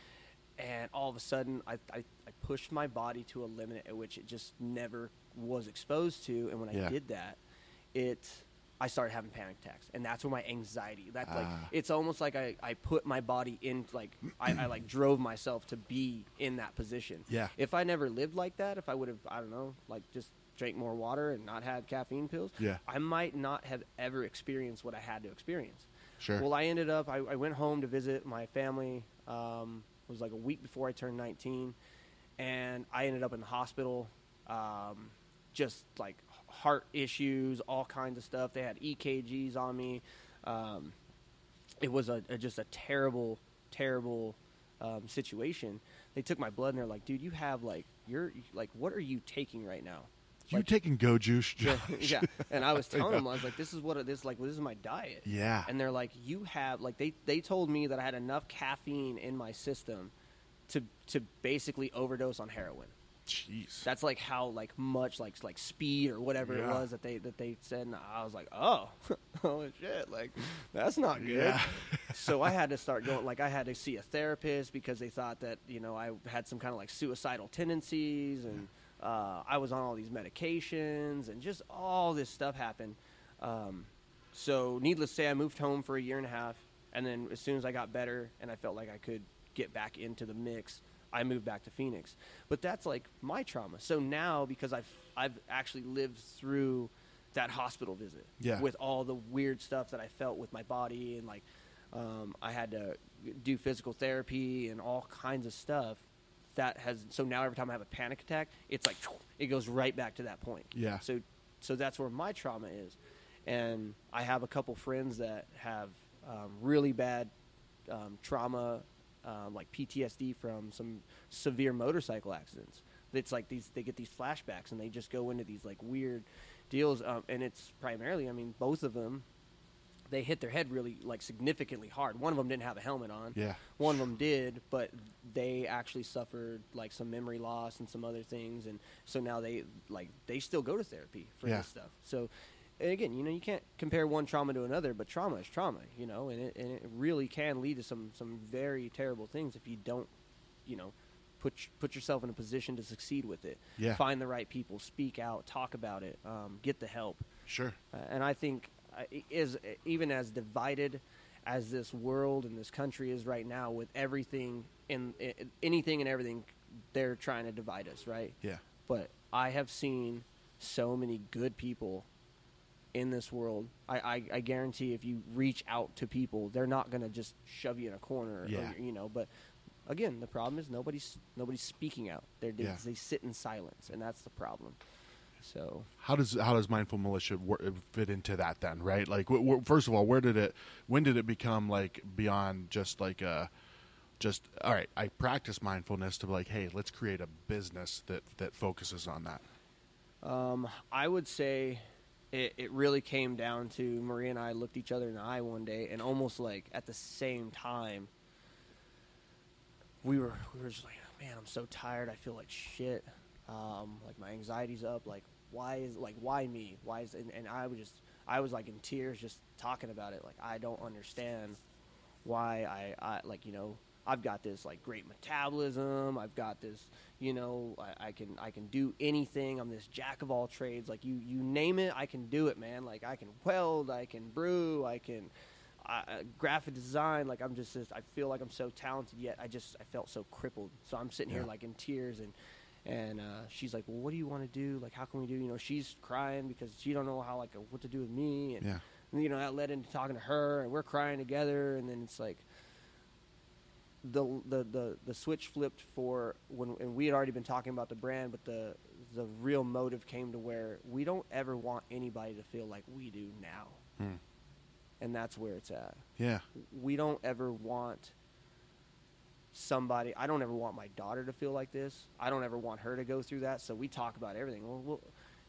and all of a sudden, I I, I pushed my body to a limit at which it just never was exposed to. And when Yeah. I did that, it I started having panic attacks, and that's where my anxiety. That like Ah. it's almost like I, I put my body in like I, I like drove myself to be in that position. Yeah. If I never lived like that, if I would have I don't know like just drank more water and not had caffeine pills, Yeah. I might not have ever experienced what I had to experience. Sure. Well, I ended up I, I went home to visit my family. Um, it was like a week before I turned 19, and I ended up in the hospital. Um, just like heart issues, all kinds of stuff. They had EKGs on me. Um, it was a, a just a terrible, terrible um, situation. They took my blood and they're like, "Dude, you have like you're like, what are you taking right now?" you Like- taking go juice? yeah, yeah. And I was telling them, I was like, "This is what this Like, this is my diet." Yeah. And they're like, "You have like they they told me that I had enough caffeine in my system to to basically overdose on heroin. Jeez. That's like how like much like like speed or whatever Yeah. it was that they that they said. And I was like, "Oh, oh shit! Like that's not good." Yeah. so I had to start going. Like I had to see a therapist because they thought that you know I had some kind of like suicidal tendencies, and uh, I was on all these medications, and just all this stuff happened. Um, so needless to say, I moved home for a year and a half, and then as soon as I got better and I felt like I could get back into the mix, I moved back to Phoenix. But that's like my trauma. So now because I've I've actually lived through that hospital visit Yeah. with all the weird stuff that I felt with my body and like um, I had to do physical therapy and all kinds of stuff. That has so now every time I have a panic attack, it's like it goes right back to that point. Yeah. So so that's where my trauma is, and I have a couple friends that have um, really bad um, trauma, um, like PTSD from some severe motorcycle accidents. It's like these they get these flashbacks and they just go into these like weird deals, um, and it's primarily I mean both of them they hit their head really like significantly hard. One of them didn't have a helmet on. Yeah. One of them did, but they actually suffered like some memory loss and some other things, and so now they like they still go to therapy for Yeah. this stuff. So and again, you know, you can't compare one trauma to another, but trauma is trauma, you know, and it, and it really can lead to some some very terrible things if you don't, you know, put put yourself in a position to succeed with it. Yeah. Find the right people, speak out, talk about it, um, get the help. Sure. Uh, and I think uh, is even as divided as this world and this country is right now, with everything in, i anything and everything, they're trying to divide us, right? Yeah. But I have seen so many good people in this world. I, I, I guarantee if you reach out to people, they're not going to just shove you in a corner, or, you know. But again, the problem is nobody's nobody's speaking out. They're Yeah. they sit in silence, and that's the problem. So How does how does mindful militia wor- fit into that then? Right. Like, first of all, where did it? When did it become like beyond just like a, just all right? I practice mindfulness to be like, hey, let's create a business that that focuses on that. Um, I would say it, it really came down to Maria and I looked each other in the eye one day, and almost like at the same time, we were we were just like, man, I'm so tired. I feel like shit. Um, like my anxiety's up. Like why is like why me? Why is and, and I was just I was like in tears just talking about it. Like I don't understand why I, I like you know I've got this like great metabolism. I've got this you know I, I can I can do anything. I'm this jack of all trades. Like you you name it, I can do it, man. Like I can weld, I can brew, I can uh, graphic design. Like I'm just this, I feel like I'm so talented yet I just I felt so crippled. So I'm sitting here like in tears and. And uh, she's like, "Well, what do you want to do? Like, how can we do?" You know, she's crying because she don't know how like what to do with me. And Yeah. and, you know that led into talking to her and we're crying together and then it's like the the the, the switch flipped for when and we had already been talking about the brand but the the real motive came to where we don't ever want anybody to feel like we do now. Hmm. and that's where it's at. Yeah. we don't ever want somebody i don't ever want my daughter to feel like this. I don't ever want her to go through that. So we talk about everything. Well, well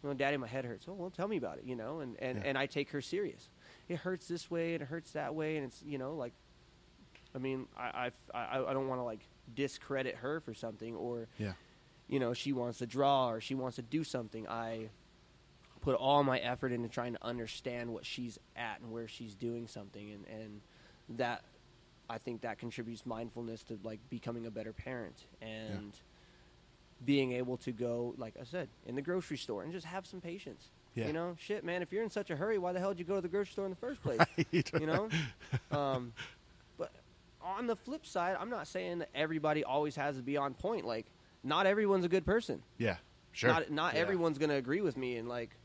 you know, daddy my head hurts. Oh well tell me about it you know and and, Yeah. and i take her serious. It hurts this way and it hurts that way. And it's you know like I mean, I I, I, don't want to like discredit her for something or Yeah. you know she wants to draw or she wants to do something. I put all my effort into trying to understand what she's at and where she's doing something, and and that I think that contributes mindfulness to like becoming a better parent and being able to go, like I said, in the grocery store and just have some patience. Yeah. You know, shit, man. If you're in such a hurry, why the hell did you go to the grocery store in the first place? Right. You know. um, on the flip side, I'm not saying that everybody always has to be on point. Like, not everyone's a good person. Yeah. Sure. Not not Yeah. everyone's gonna agree with me and like,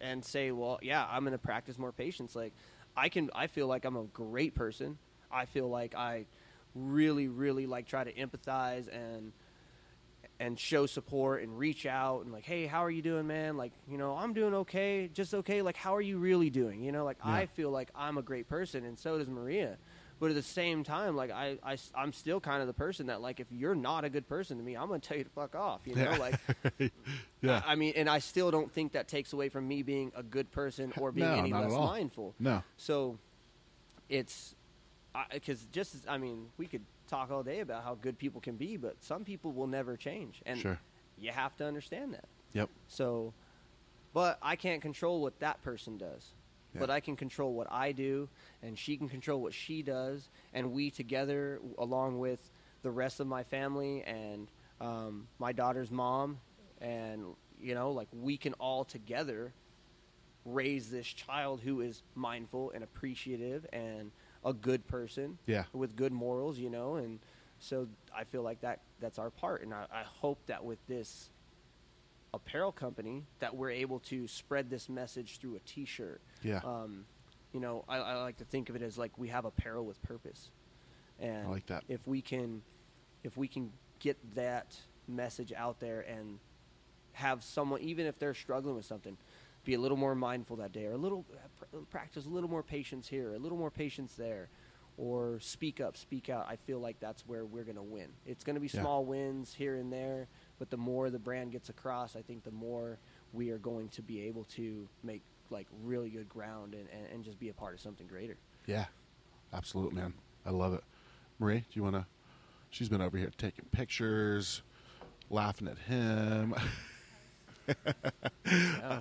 and say, well, yeah, I'm gonna practice more patience. Like, I can. I feel like I'm a great person. I feel like I really, really like try to empathize and and show support and reach out and like, hey, how are you doing, man? Like, you know, I'm doing okay, just okay. Like, how are you really doing? You know, like Yeah. I feel like I'm a great person, and so does Maria. But at the same time, like I, I, I'm still kind of the person that like if you're not a good person to me, I'm gonna tell you to fuck off. You know, Yeah. like yeah. I, I mean, and I still don't think that takes away from me being a good person or being No, any less mindful. no. So it's because just as, I mean, we could talk all day about how good people can be, but some people will never change, and Sure. you have to understand that. Yep. So, but I can't control what that person does. Yeah. But I can control what I do, and she can control what she does, and we together, along with the rest of my family and um, my daughter's mom, and you know, like we can all together raise this child who is mindful and appreciative and a good person Yeah. with good morals, you know, and so I feel like that that's our part, and I, I hope that with this apparel company that we're able to spread this message through a T-shirt. Yeah. Um, you know, I, I like to think of it as like we have apparel with purpose, and I like that. If we can, if we can get that message out there and have someone, even if they're struggling with something, be a little more mindful that day, or a little practice a little more patience here, a little more patience there, or speak up, speak out. I feel like that's where we're going to win. It's going to be Yeah. small wins here and there, but the more the brand gets across, I think the more we are going to be able to make like really good ground and, and, and just be a part of something greater. Yeah. Absolutely, man. I love it. Marie, do you want to? She's been over here taking pictures, laughing at him. Yeah.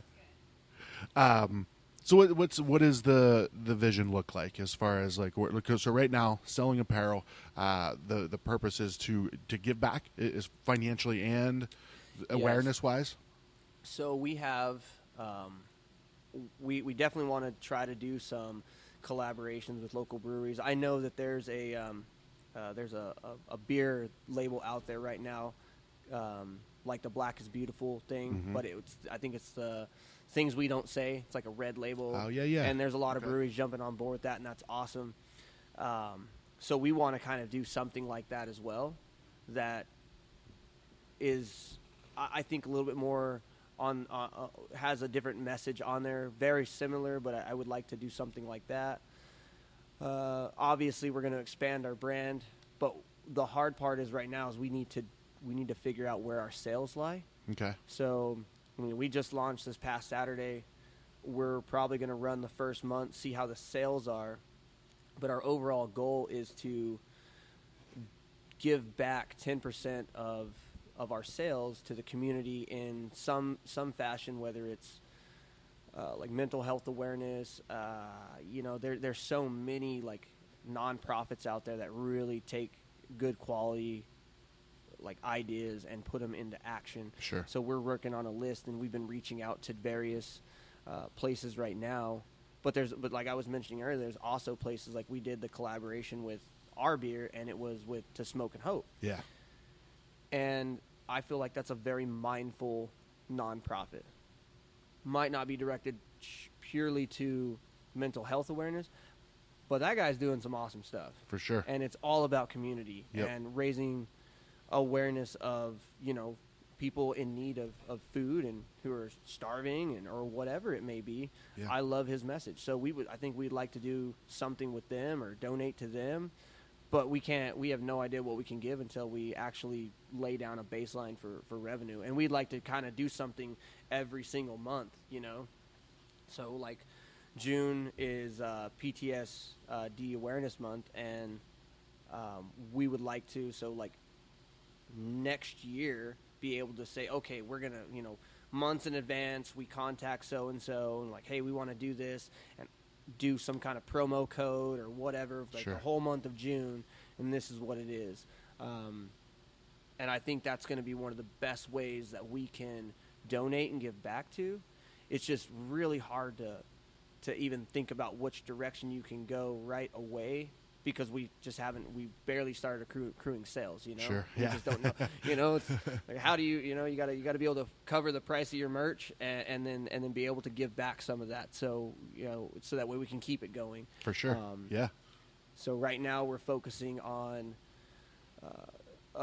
So what, what's what is the the vision look like as far as like so right now selling apparel, uh, the the purpose is to to give back is financially and awareness wise. So we have, um, we we definitely want to try to do some collaborations with local breweries. I know that there's a um, uh, there's a, a, a beer label out there right now, um, like the Black is Beautiful thing, Mhm. but it's I think it's the things we don't say. It's like a red label. Oh, yeah, yeah. And there's a lot of breweries jumping on board with that, and that's awesome. Um, so we want to kind of do something like that as well. That is, I, I think, a little bit more on uh, uh, has a different message on there. Very similar, but I, I would like to do something like that. Uh, obviously, we're going to expand our brand, but the hard part is right now is we need to we need to figure out where our sales lie. Okay. So, I mean, we just launched this past Saturday. We're probably going to run the first month, see how the sales are. But our overall goal is to give back 10% of of our sales to the community in some some fashion, whether it's uh, like mental health awareness. Uh, you know, there there's so many like nonprofits out there that really take good quality like ideas and put them into action. Sure. So we're working on a list, and we've been reaching out to various uh, places right now. But there's, but like I was mentioning earlier, there's also places like we did the collaboration with our beer, and it was with To Smoke and Hope, Yeah. and I feel like that's a very mindful nonprofit. Might not be directed purely to mental health awareness, but that guy's doing some awesome stuff For sure. and it's all about community Yep. and raising awareness of you know people in need of, of food and who are starving and or whatever it may be Yeah. i love his message. So we would i think we'd like to do something with them or donate to them but we can't we have no idea what we can give until we actually lay down a baseline for, for revenue. And we'd like to kind of do something every single month you know? So like June is uh, PTSD awareness month, and um, we would like to so like next year be able to say okay we're gonna you know months in advance we contact so and so and like hey we want to do this and do some kind of promo code or whatever like Sure. the whole month of june and this is what it is um, and i think that's going to be one of the best ways that we can donate and give back to it's just really hard to to even think about which direction you can go right away because we just haven't we barely started accru- accruing sales you know Sure, we yeah. just don't know you know it's like how do you you know you got to you got to be able to cover the price of your merch and, and then and then be able to give back some of that so you know so that way we can keep it going For sure. Um, yeah. so right now we're focusing on uh,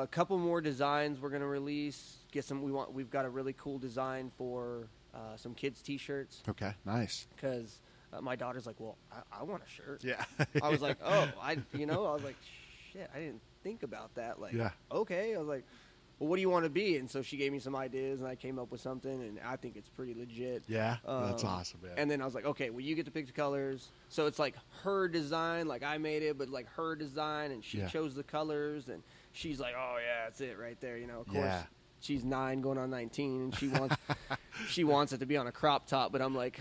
a couple more designs we're going to release. Get some. We want. We've got a really cool design for uh, some kids' T-shirts Okay. Nice. because uh, my daughter's like, "Well, I, I want a shirt." Yeah. I was like, "Oh, I," you know, I was like, "Shit, I didn't think about that." Like, Yeah. okay. I was like, "Well, what do you want to be?" And so she gave me some ideas, and I came up with something, and I think it's pretty legit. yeah. That's Um, awesome, man. And then I was like, okay, well, you get to pick the colors. So it's like her design, like I made it, but like her design, and she Yeah. chose the colors, and she's like, oh yeah, that's it right there. You know, of course, Yeah. she's nine, going on nineteen, and she wants she wants it to be on a crop top. But I'm like,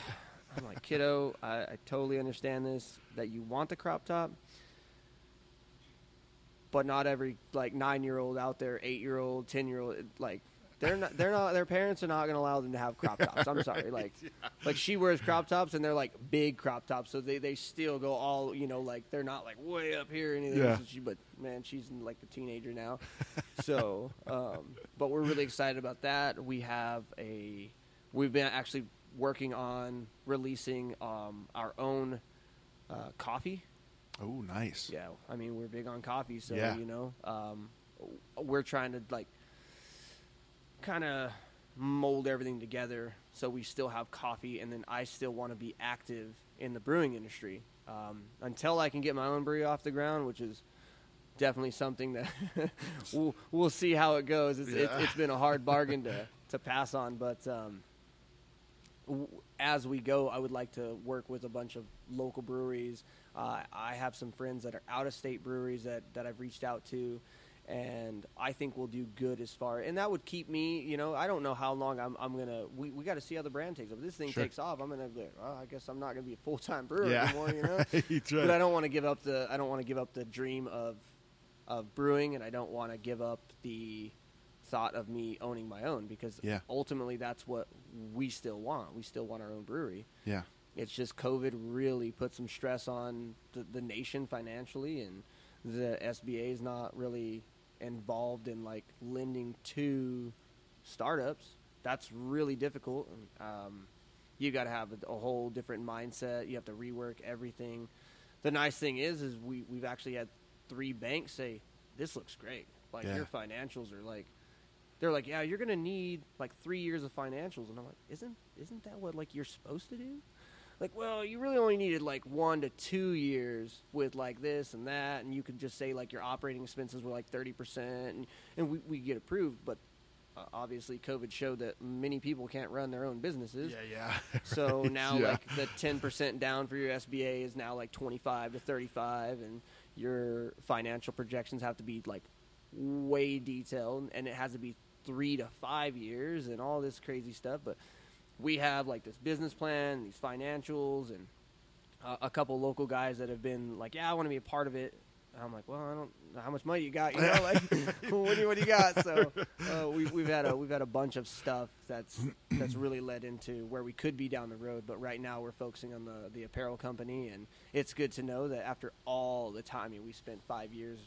I'm like, kiddo, I, I totally understand this that you want the crop top. But not every like nine year old out there, eight year old, ten year old, like they're not they're not their parents are not going to allow them to have crop tops. I'm sorry, like like she wears crop tops and they're like big crop tops, so they, they still go all you know like they're not like way up here or anything. Yeah. So she, but man, she's like a teenager now, so um, but we're really excited about that. We have a we've been actually working on releasing um, our own uh, coffee. oh, nice. Yeah, I mean we're big on coffee, so Yeah. you know, um, we're trying to like kind of mold everything together so we still have coffee, and then I still want to be active in the brewing industry um, until I can get my own brewery off the ground, which is definitely something that we'll we'll see how it goes. It's, it's, it's been a hard bargain to to pass on, but. Um, as we go, I would like to work with a bunch of local breweries. Uh, I have some friends that are out of state breweries that, that I've reached out to, and I think we'll do good as far. And that would keep me, you know, I don't know how long I'm, I'm gonna. We, we got to see how the brand takes off. If this thing Sure. takes off, I'm gonna be like, well, I guess I'm not gonna be a full time brewer Yeah. anymore, you know. Right. But I don't want to give up the I don't want to give up the dream of of brewing, and I don't want to give up the thought of me owning my own because Yeah. ultimately that's what we still want. We still want our own brewery. Yeah. It's just COVID really put some stress on the, the nation financially, and the SBA is not really involved in like lending to startups. That's really difficult. Um, you got to have a, a whole different mindset. You have to rework everything. The nice thing is, is we we've actually had three banks say this looks great. Like Yeah. your financials are like they're like, yeah, you're gonna need like three years of financials, and I'm like, isn't isn't that what like you're supposed to do? Like, well, you really only needed like one to two years with like this and that, and you could just say like your operating expenses were like thirty percent, and and we, we get approved, but uh, obviously COVID showed that many people can't run their own businesses. Yeah. Yeah. So Right. now, Yeah. like the ten percent down for your SBA is now like twenty five to thirty five, and your financial projections have to be like way detailed, and it has to be three to five years, and all this crazy stuff. But we have like this business plan, these financials, and uh, a couple local guys that have been like, "Yeah, I want to be a part of it." And I'm like, "Well, I don't know how much money you got, you know, like what do you, what do you got?" So uh, we, we've had a we've had a bunch of stuff that's that's really led into where we could be down the road. But right now we're focusing on the the apparel company, and it's good to know that after all the time, I mean, we spent five years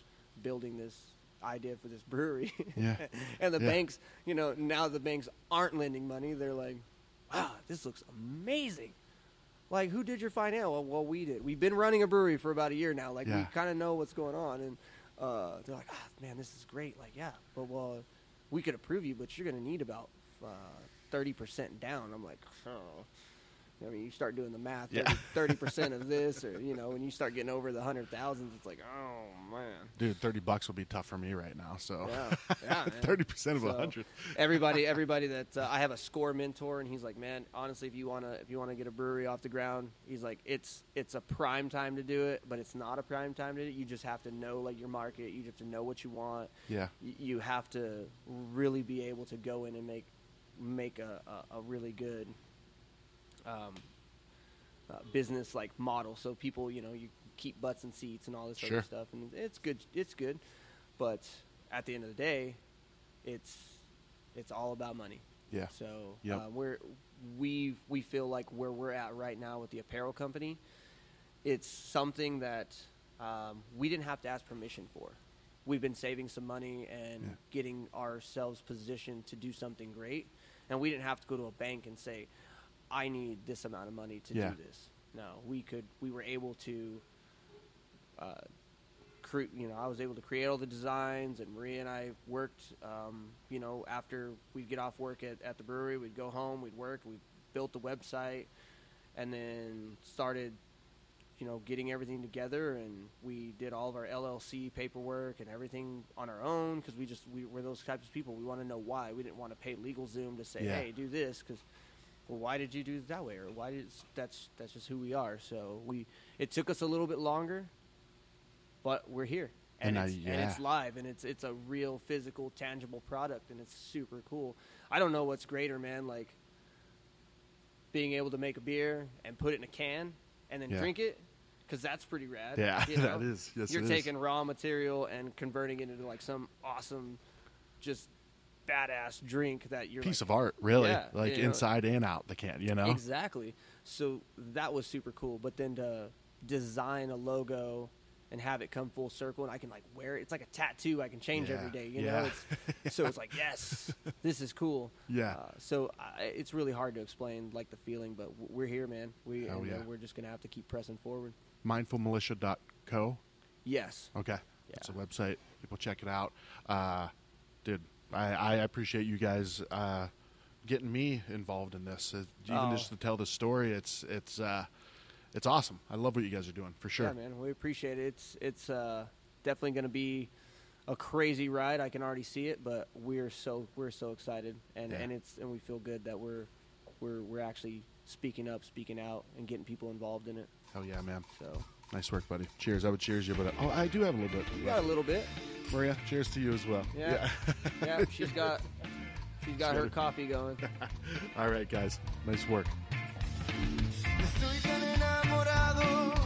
building this idea for this brewery, Yeah. and the Yeah. banks, you know, now the banks aren't lending money. They're like, "Wow, this looks amazing." Like, who did your finance? Well, well, we did. We've been running a brewery for about a year now. Like, we kind of know what's going on, and uh, they're like, ah, man, this is great. Like, yeah, but well, we could approve you, but you're going to need about uh, thirty percent down. I'm like, oh, I mean, you start doing the math. Yeah. Thirty percent of this, or you know, when you start getting over the hundred thousands, it's like, oh man. Dude, thirty bucks would be tough for me right now. So Yeah, yeah, thirty percent of a So, hundred. everybody, everybody that uh, I have a score mentor, and he's like, man, honestly, if you wanna, if you wanna get a brewery off the ground, he's like, it's it's a prime time to do it, but it's not a prime time to do it. You just have to know like your market. You have to know what you want. Yeah. Y- You have to really be able to go in and make make a, a, a really good um, uh, business like model. So people, you know, you keep butts and seats and all this Sure. other stuff, and it's good. It's good, but at the end of the day, it's it's all about money. Yeah. So Yep. uh, we're we we feel like where we're at right now with the apparel company, it's something that um, we didn't have to ask permission for. We've been saving some money and Yeah. getting ourselves positioned to do something great, and we didn't have to go to a bank and say, "I need this amount of money to Yeah. do this." No, we could. We were able to. Uh, cre- you know, I was able to create all the designs, and Maria and I worked. Um, you know, after we'd get off work at, at the brewery, we'd go home, we'd work, we built the website, and then started, you know, getting everything together, and we did all of our LLC paperwork and everything on our own because we just we were those types of people. We want to know why. We didn't want to pay LegalZoom to say, Yeah. hey, do this because. Well, why did you do it that way, or why did that's that's just who we are. So we it took us a little bit longer, but we're here and, And I- it's, and it's live and it's it's a real physical tangible product and it's super cool i don't know what's greater man like being able to make a beer and put it in a can and then Yeah. drink it because that's pretty rad Yeah, you know? that is. Yes, you're it is. taking raw material and converting it into like some awesome just badass drink that you're Piece like, of art, really. Yeah, like you know. inside and out the can, you know? Exactly. So that was super cool. But then to design a logo and have it come full circle, and I can like wear it. It's like a tattoo. I can change Yeah, every day. You yeah. know. It's, so it's like yes, this is cool. Yeah. Uh, so I, it's really hard to explain like the feeling, but we're here, man. We and, uh, we're just gonna have to keep pressing forward. Mindfulmilitia.co. Yes. Okay. It's a website. People check it out. Uh, dude, I, I appreciate you guys uh, getting me involved in this. Uh, even Oh. just to tell the story, it's it's uh, it's awesome. I love what you guys are doing for sure. Yeah, man. We appreciate it. It's it's uh, definitely going to be a crazy ride. I can already see it, but we're so we're so excited, and, Yeah. and it's and we feel good that we're we're we're actually speaking up, speaking out, and getting people involved in it. Hell yeah, man. So Nice work, buddy. Cheers. I would cheers you, but uh, oh, I do have a little bit. we got a little bit. Maria, cheers to you as well. Yeah, yeah. she's got she's got her coffee going. All right, guys. Nice work. Estoy tan enamorado